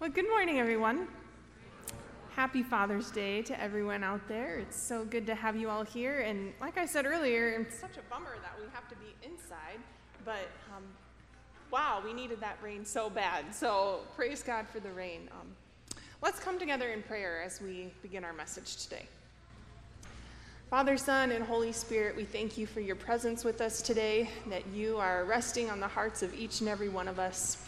Well, good morning, everyone. Happy Father's Day to everyone out there. It's so good to have you all here. And like I said earlier, it's such a bummer that we have to be inside, but um, wow, we needed that rain so bad. So praise God for the rain. Um, let's come together in prayer as we begin our message today. Father, Son, and Holy Spirit, we thank you for your presence with us today, that you are resting on the hearts of each and every one of us.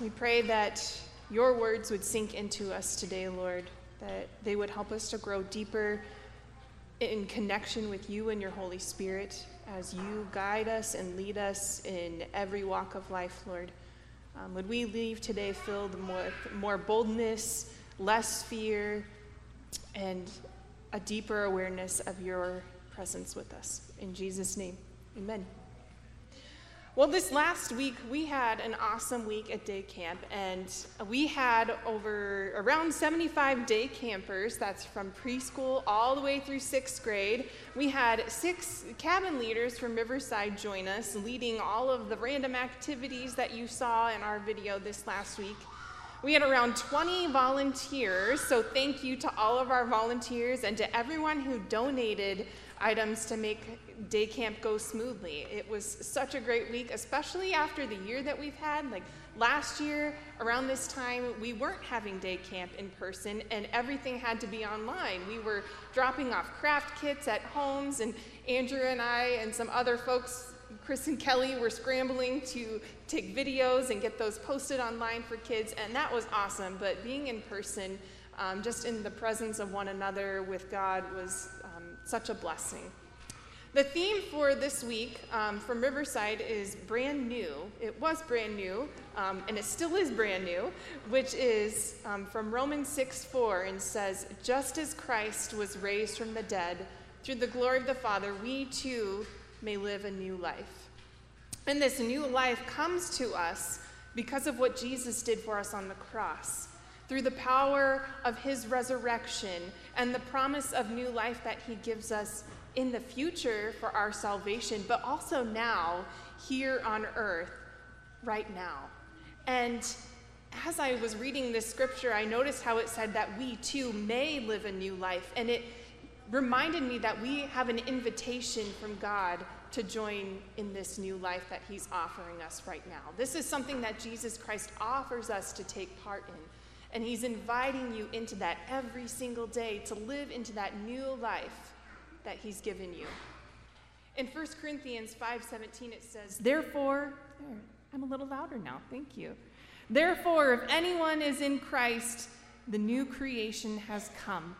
We pray that your words would sink into us today, Lord, that they would help us to grow deeper in connection with you and your Holy Spirit as you guide us and lead us in every walk of life, Lord. Um, would we leave today filled with more boldness, less fear, and a deeper awareness of your presence with us? In Jesus' name, amen. Well, this last week we had an awesome week at day camp, and we had over around 75 day campers. That's from preschool all the way through sixth grade. We had six cabin leaders from Riverside join us, leading all of the random activities that you saw in our video this last week. We had around 20 volunteers, so thank you to all of our volunteers and to everyone who donated items to make day camp go smoothly. It was such a great week, especially after the year that we've had. Like last year, around this time, we weren't having day camp in person and everything had to be online. We were dropping off craft kits at homes, and Andrew and I and some other folks. Chris and Kelly were scrambling to take videos and get those posted online for kids, and that was awesome. But being in person, um, just in the presence of one another with God, was such a blessing. The theme for this week um, from Riverside is brand new. It was brand new, um, and it still is brand new, which is um, from Romans 6 4 and says, Just as Christ was raised from the dead through the glory of the Father, we too may live a new life. And this new life comes to us because of what Jesus did for us on the cross through the power of his resurrection and the promise of new life that he gives us in the future for our salvation, but also now, here on earth, right now. And as I was reading this scripture, I noticed how it said that we too may live a new life. And it reminded me that we have an invitation from God to join in this new life that He's offering us right now. This is something that Jesus Christ offers us to take part in. And He's inviting you into that every single day to live into that new life that He's given you. In 1 Corinthians 5:17 it says, "Therefore, there, I'm a little louder now. Thank you. Therefore, if anyone is in Christ, the new creation has come.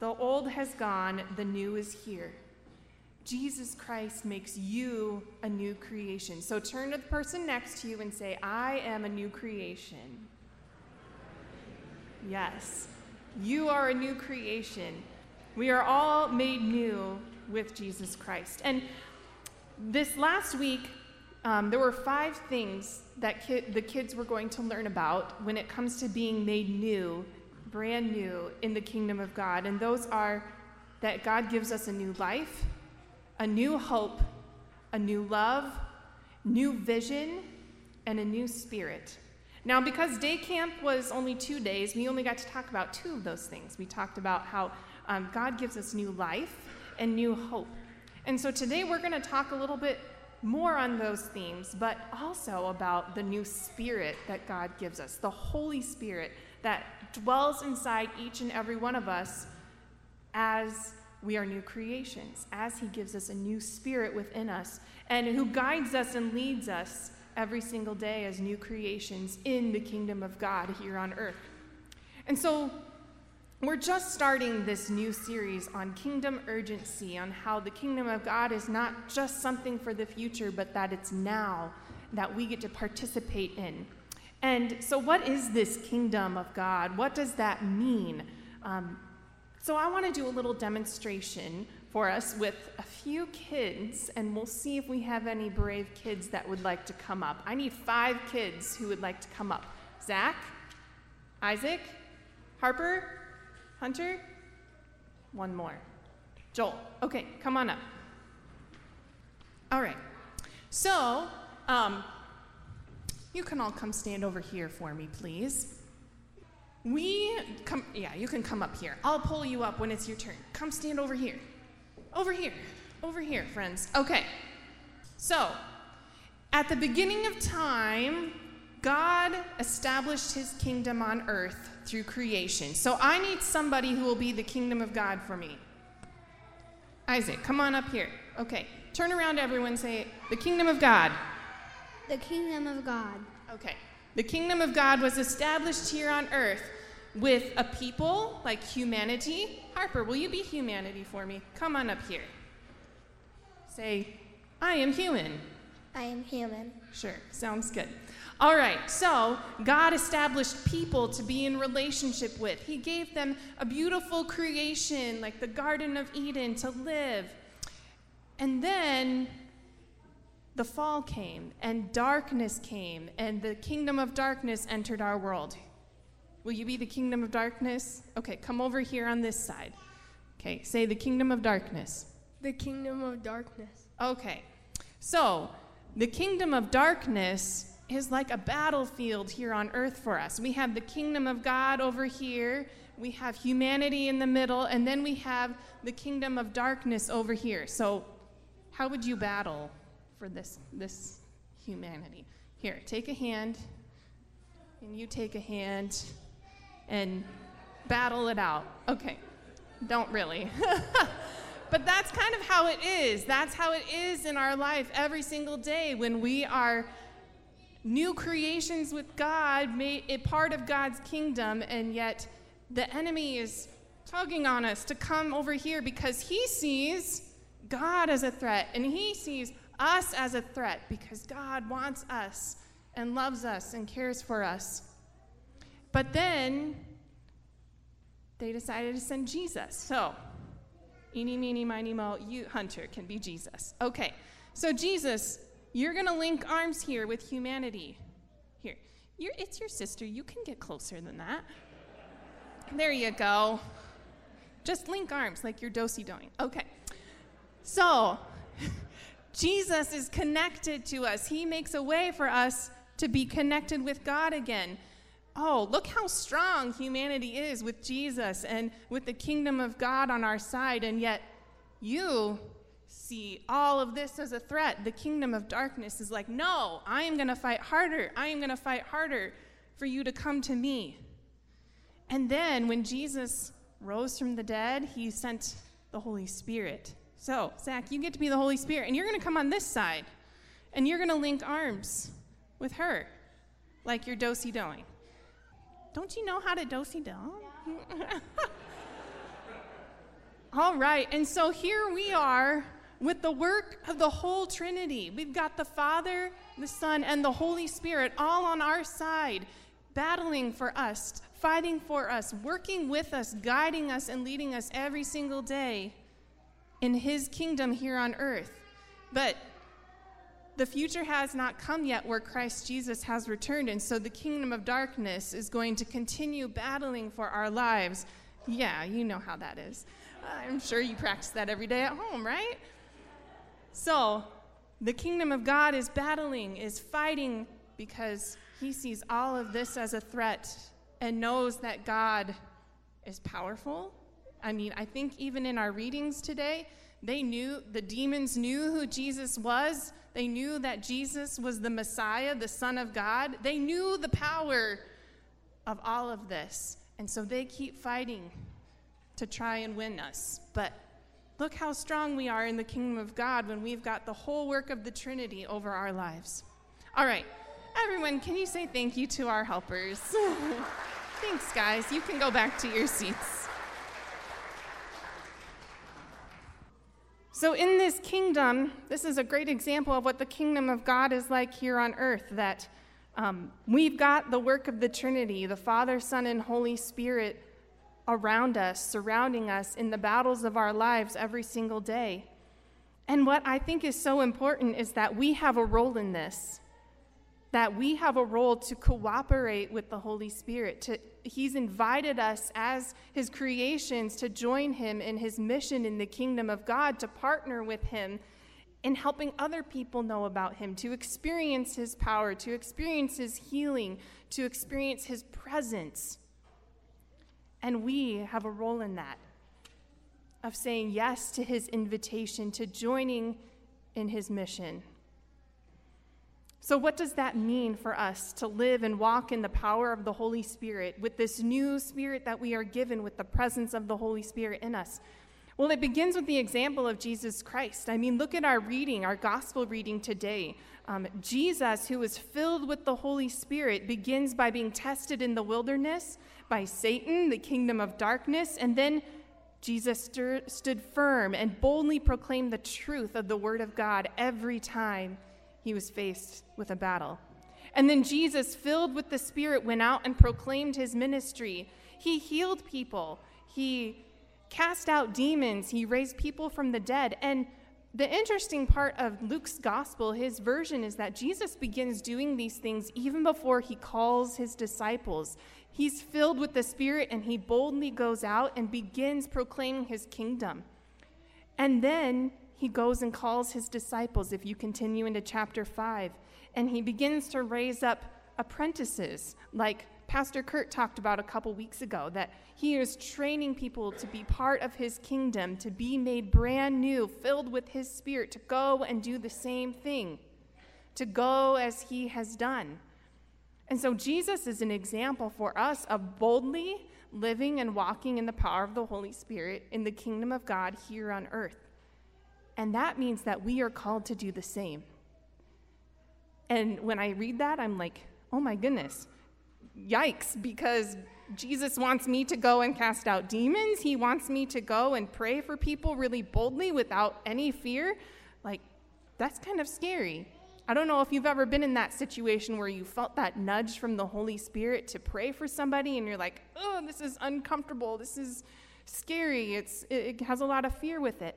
The old has gone, the new is here." Jesus Christ makes you a new creation. So turn to the person next to you and say, I am a new creation. Yes, you are a new creation. We are all made new with Jesus Christ. And this last week, um, there were five things that ki- the kids were going to learn about when it comes to being made new, brand new in the kingdom of God. And those are that God gives us a new life, a new hope, a new love, new vision, and a new spirit. Now, because day camp was only two days, we only got to talk about two of those things. We talked about how um, God gives us new life and new hope. And so today we're going to talk a little bit more on those themes, but also about the new spirit that God gives us, the Holy Spirit that dwells inside each and every one of us as we are new creations, as He gives us a new spirit within us, and who guides us and leads us every single day as new creations in the kingdom of God here on earth. And so we're just starting this new series on kingdom urgency, on how the kingdom of God is not just something for the future, but that it's now that we get to participate in. And so, what is this kingdom of God? What does that mean? Um, so, I want to do a little demonstration for us with a few kids, and we'll see if we have any brave kids that would like to come up. I need five kids who would like to come up Zach, Isaac, Harper, Hunter, one more. Joel. Okay, come on up. All right. So, um, You can all come stand over here for me, please. We come, yeah, you can come up here. I'll pull you up when it's your turn. Come stand over here. Over here. Over here, friends. Okay. So, at the beginning of time, God established his kingdom on earth through creation. So I need somebody who will be the kingdom of God for me. Isaac, come on up here. Okay. Turn around, everyone. Say, the kingdom of God. The kingdom of God. Okay. The kingdom of God was established here on earth with a people like humanity. Harper, will you be humanity for me? Come on up here. Say, I am human. I am human. Sure, sounds good. All right, so God established people to be in relationship with. He gave them a beautiful creation like the Garden of Eden to live. And then the fall came, and darkness came, and the kingdom of darkness entered our world. Will you be the kingdom of darkness? Okay, come over here on this side. Okay, say the kingdom of darkness. The kingdom of darkness. Okay, so the kingdom of darkness is like a battlefield here on earth for us. We have the kingdom of God over here, we have humanity in the middle, and then we have the kingdom of darkness over here. So, how would you battle for this, this humanity? Here, take a hand, and you take a hand, and battle it out. Okay, don't really. but that's kind of how it is. That's how it is in our life every single day when we are new creations with God, made a part of God's kingdom, and yet the enemy is tugging on us to come over here because he sees God as a threat and he sees us as a threat because God wants us and loves us and cares for us. But then they decided to send Jesus. So, eeny, meeny, miny, mo, you, Hunter, can be Jesus. Okay, so Jesus you're going to link arms here with humanity. Here, You're, it's your sister. You can get closer than that. There you go. Just link arms like you're dosy doing. Okay. So, Jesus is connected to us. He makes a way for us to be connected with God again. Oh, look how strong humanity is with Jesus and with the kingdom of God on our side, and yet you see all of this as a threat. The kingdom of darkness is like, no, I am going to fight harder. I am going to fight harder for you to come to me. And then when Jesus rose from the dead, he sent the Holy Spirit. So, Zach, you get to be the Holy Spirit, and you're going to come on this side, and you're going to link arms with her, like you're dosy doing. Don't you know how to dosy do? All right, and so here we are with the work of the whole Trinity. We've got the Father, the Son, and the Holy Spirit all on our side, battling for us, fighting for us, working with us, guiding us, and leading us every single day in His kingdom here on earth. But the future has not come yet where Christ Jesus has returned, and so the kingdom of darkness is going to continue battling for our lives. Yeah, you know how that is. I'm sure you practice that every day at home, right? So, the kingdom of God is battling, is fighting because he sees all of this as a threat and knows that God is powerful. I mean, I think even in our readings today, they knew, the demons knew who Jesus was. They knew that Jesus was the Messiah, the Son of God. They knew the power of all of this. And so they keep fighting to try and win us. But Look how strong we are in the kingdom of God when we've got the whole work of the Trinity over our lives. All right, everyone, can you say thank you to our helpers? Thanks, guys. You can go back to your seats. So, in this kingdom, this is a great example of what the kingdom of God is like here on earth that um, we've got the work of the Trinity, the Father, Son, and Holy Spirit around us, surrounding us in the battles of our lives every single day. And what I think is so important is that we have a role in this. That we have a role to cooperate with the Holy Spirit. To, he's invited us as His creations to join Him in His mission in the kingdom of God, to partner with Him in helping other people know about him, to experience his power, to experience his healing, to experience his presence. And we have a role in that of saying yes to his invitation, to joining in his mission. So, what does that mean for us to live and walk in the power of the Holy Spirit with this new spirit that we are given with the presence of the Holy Spirit in us? Well, it begins with the example of Jesus Christ. I mean, look at our reading, our gospel reading today. Um, Jesus, who was filled with the Holy Spirit, begins by being tested in the wilderness by Satan, the kingdom of darkness, and then Jesus stood firm and boldly proclaimed the truth of the Word of God every time he was faced with a battle. And then Jesus, filled with the Spirit, went out and proclaimed his ministry. He healed people, he cast out demons, he raised people from the dead. And the interesting part of Luke's gospel, his version, is that Jesus begins doing these things even before he calls his disciples. He's filled with the Spirit and he boldly goes out and begins proclaiming his kingdom. And then he goes and calls his disciples, if you continue into chapter 5, and he begins to raise up apprentices, like Pastor Kurt talked about a couple weeks ago, that he is training people to be part of his kingdom, to be made brand new, filled with his spirit, to go and do the same thing, to go as he has done. And so Jesus is an example for us of boldly living and walking in the power of the Holy Spirit in the kingdom of God here on earth. And that means that we are called to do the same. And when I read that, I'm like, oh my goodness, yikes, because Jesus wants me to go and cast out demons. He wants me to go and pray for people really boldly without any fear. Like, that's kind of scary. I don't know if you've ever been in that situation where you felt that nudge from the Holy Spirit to pray for somebody and you're like, oh, this is uncomfortable. This is scary. It's, it has a lot of fear with it.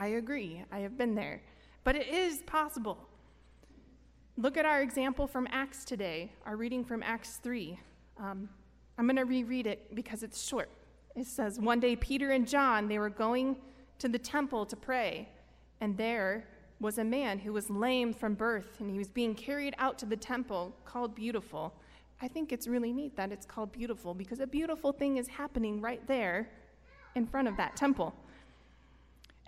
I agree. I have been there. But it is possible. Look at our example from Acts today, our reading from Acts 3. Um, I'm going to reread it because it's short. It says, One day Peter and John, they were going to the temple to pray, and there was a man who was lame from birth, and he was being carried out to the temple called Beautiful. I think it's really neat that it's called Beautiful because a beautiful thing is happening right there in front of that temple.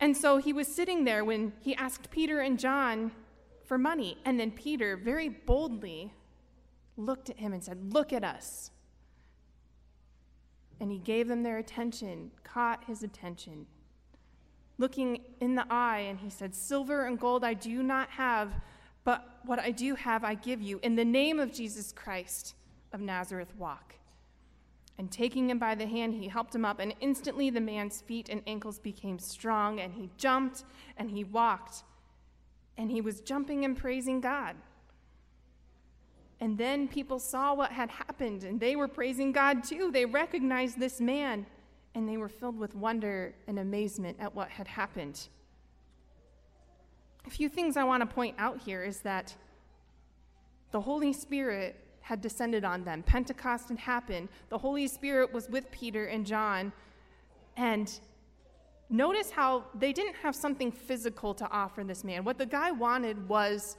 And so he was sitting there when he asked Peter and John for money. And then Peter very boldly looked at him and said, Look at us. And he gave them their attention, caught his attention looking in the eye, and he said, Silver and gold I do not have, but what I do have I give you. In the name of Jesus Christ of Nazareth, walk. And taking him by the hand, he helped him up, and instantly the man's feet and ankles became strong, and he jumped and he walked, and he was jumping and praising God. And then people saw what had happened, and they were praising God too. They recognized this man and they were filled with wonder and amazement at what had happened. A few things I want to point out here is that the Holy Spirit had descended on them. Pentecost had happened. The Holy Spirit was with Peter and John. And notice how they didn't have something physical to offer this man. What the guy wanted was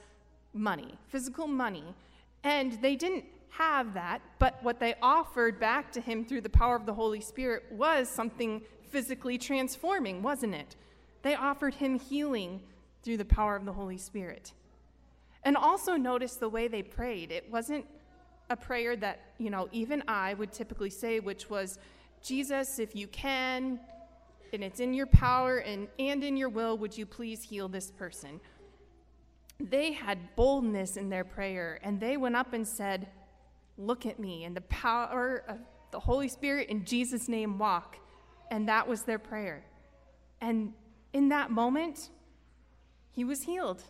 money, physical money. And they didn't have that, but what they offered back to him through the power of the Holy Spirit was something physically transforming, wasn't it? They offered him healing through the power of the Holy Spirit. And also notice the way they prayed. It wasn't a prayer that, you know, even I would typically say, which was, Jesus, if you can, and it's in your power and, and in your will, would you please heal this person? They had boldness in their prayer, and they went up and said, Look at me, and the power of the Holy Spirit in Jesus' name walk. And that was their prayer. And in that moment, he was healed.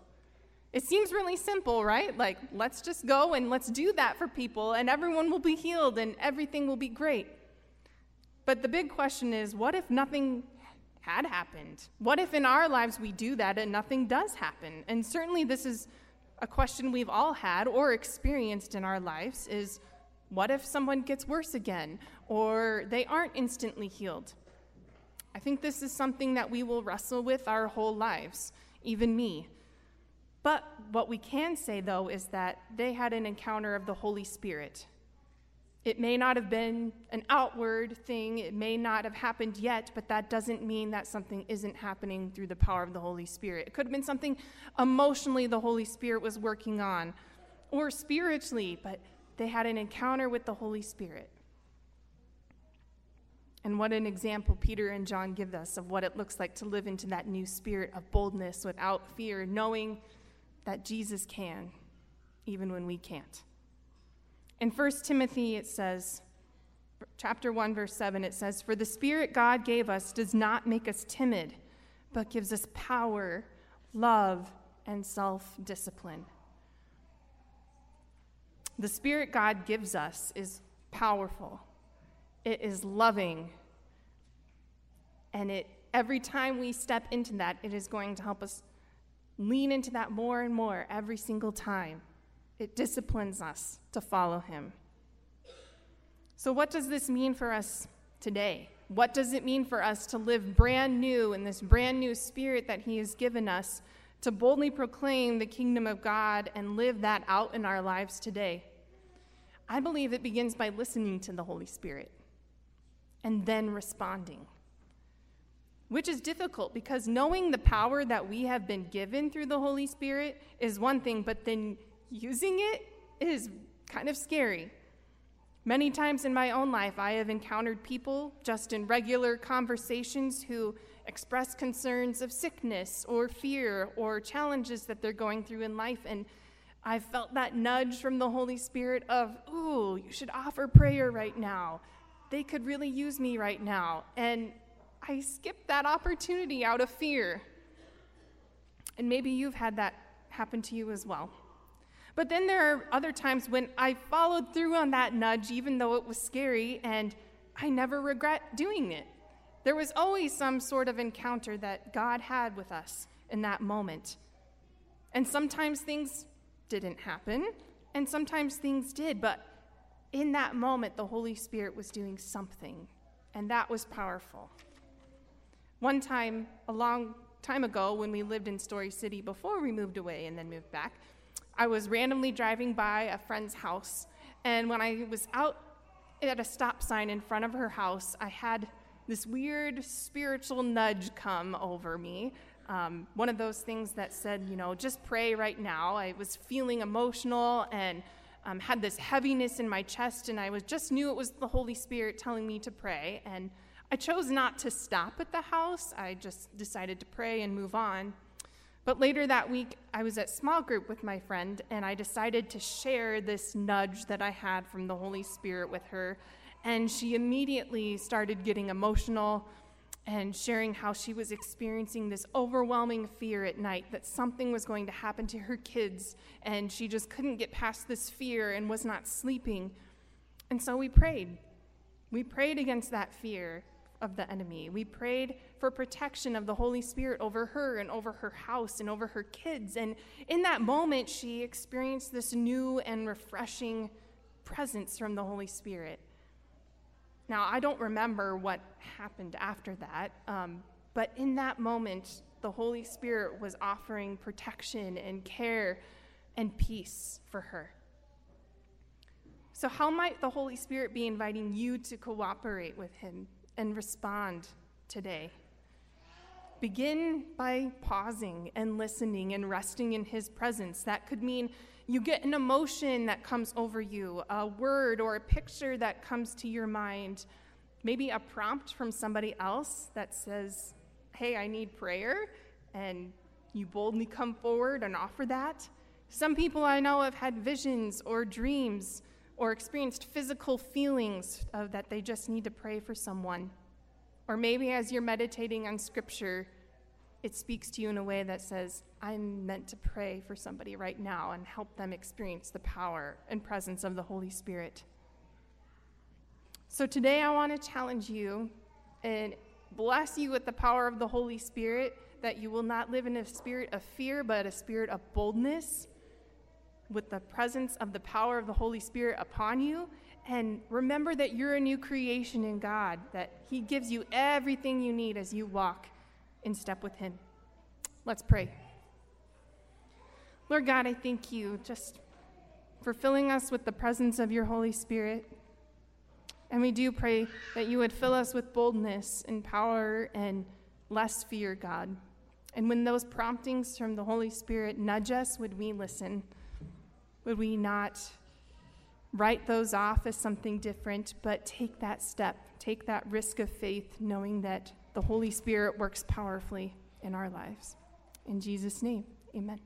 It seems really simple, right? Like, let's just go and let's do that for people, and everyone will be healed and everything will be great. But the big question is what if nothing had happened? What if in our lives we do that and nothing does happen? And certainly, this is a question we've all had or experienced in our lives is what if someone gets worse again or they aren't instantly healed? I think this is something that we will wrestle with our whole lives. even me. But what we can say, though, is that they had an encounter of the Holy Spirit. It may not have been an outward thing, it may not have happened yet, but that doesn't mean that something isn't happening through the power of the Holy Spirit. It could have been something emotionally the Holy Spirit was working on, or spiritually, but they had an encounter with the Holy Spirit. And what an example Peter and John give us of what it looks like to live into that new spirit of boldness without fear, knowing that Jesus can, even when we can't. In 1 Timothy, it says, chapter 1, verse 7, it says, For the Spirit God gave us does not make us timid, but gives us power, love, and self discipline. The Spirit God gives us is powerful it is loving. And it every time we step into that, it is going to help us lean into that more and more every single time. It disciplines us to follow him. So what does this mean for us today? What does it mean for us to live brand new in this brand new spirit that he has given us to boldly proclaim the kingdom of God and live that out in our lives today? I believe it begins by listening to the Holy Spirit and then responding. Which is difficult because knowing the power that we have been given through the Holy Spirit is one thing, but then using it is kind of scary. Many times in my own life, I have encountered people just in regular conversations who express concerns of sickness or fear or challenges that they're going through in life. And I've felt that nudge from the Holy Spirit of, ooh, you should offer prayer right now they could really use me right now. And I skipped that opportunity out of fear. And maybe you've had that happen to you as well. But then there are other times when I followed through on that nudge, even though it was scary, and I never regret doing it. There was always some sort of encounter that God had with us in that moment. And sometimes things didn't happen, and sometimes things did, but in that moment, the Holy Spirit was doing something, and that was powerful. One time, a long time ago, when we lived in Story City before we moved away and then moved back, I was randomly driving by a friend's house, and when I was out at a stop sign in front of her house, I had this weird spiritual nudge come over me. Um, one of those things that said, you know, just pray right now. I was feeling emotional and um, had this heaviness in my chest, and I was just knew it was the Holy Spirit telling me to pray. And I chose not to stop at the house. I just decided to pray and move on. But later that week, I was at small group with my friend, and I decided to share this nudge that I had from the Holy Spirit with her. And she immediately started getting emotional and sharing how she was experiencing this overwhelming fear at night that something was going to happen to her kids, and she just couldn't get past this fear and was not sleeping. And so we prayed. We prayed against that fear of the enemy. We prayed for protection of the Holy Spirit over her and over her house and over her kids. And in that moment, she experienced this new and refreshing presence from the Holy Spirit. Now, I don't remember what happened after that, um, but in that moment, the Holy Spirit was offering protection and care and peace for her. So, how might the Holy Spirit be inviting you to cooperate with Him and respond today? Begin by pausing and listening and resting in His presence. That could mean you get an emotion that comes over you, a word or a picture that comes to your mind, maybe a prompt from somebody else that says, Hey, I need prayer, and you boldly come forward and offer that. Some people I know have had visions or dreams or experienced physical feelings of that they just need to pray for someone. Or maybe as you're meditating on scripture, it speaks to you in a way that says, I'm meant to pray for somebody right now and help them experience the power and presence of the Holy Spirit. So today I want to challenge you and bless you with the power of the Holy Spirit that you will not live in a spirit of fear, but a spirit of boldness with the presence of the power of the Holy Spirit upon you. And remember that you're a new creation in God, that He gives you everything you need as you walk in step with Him. Let's pray. Lord God, I thank you just for filling us with the presence of your Holy Spirit. And we do pray that you would fill us with boldness and power and less fear, God. And when those promptings from the Holy Spirit nudge us, would we listen? Would we not write those off as something different, but take that step, take that risk of faith, knowing that the Holy Spirit works powerfully in our lives? In Jesus' name, amen.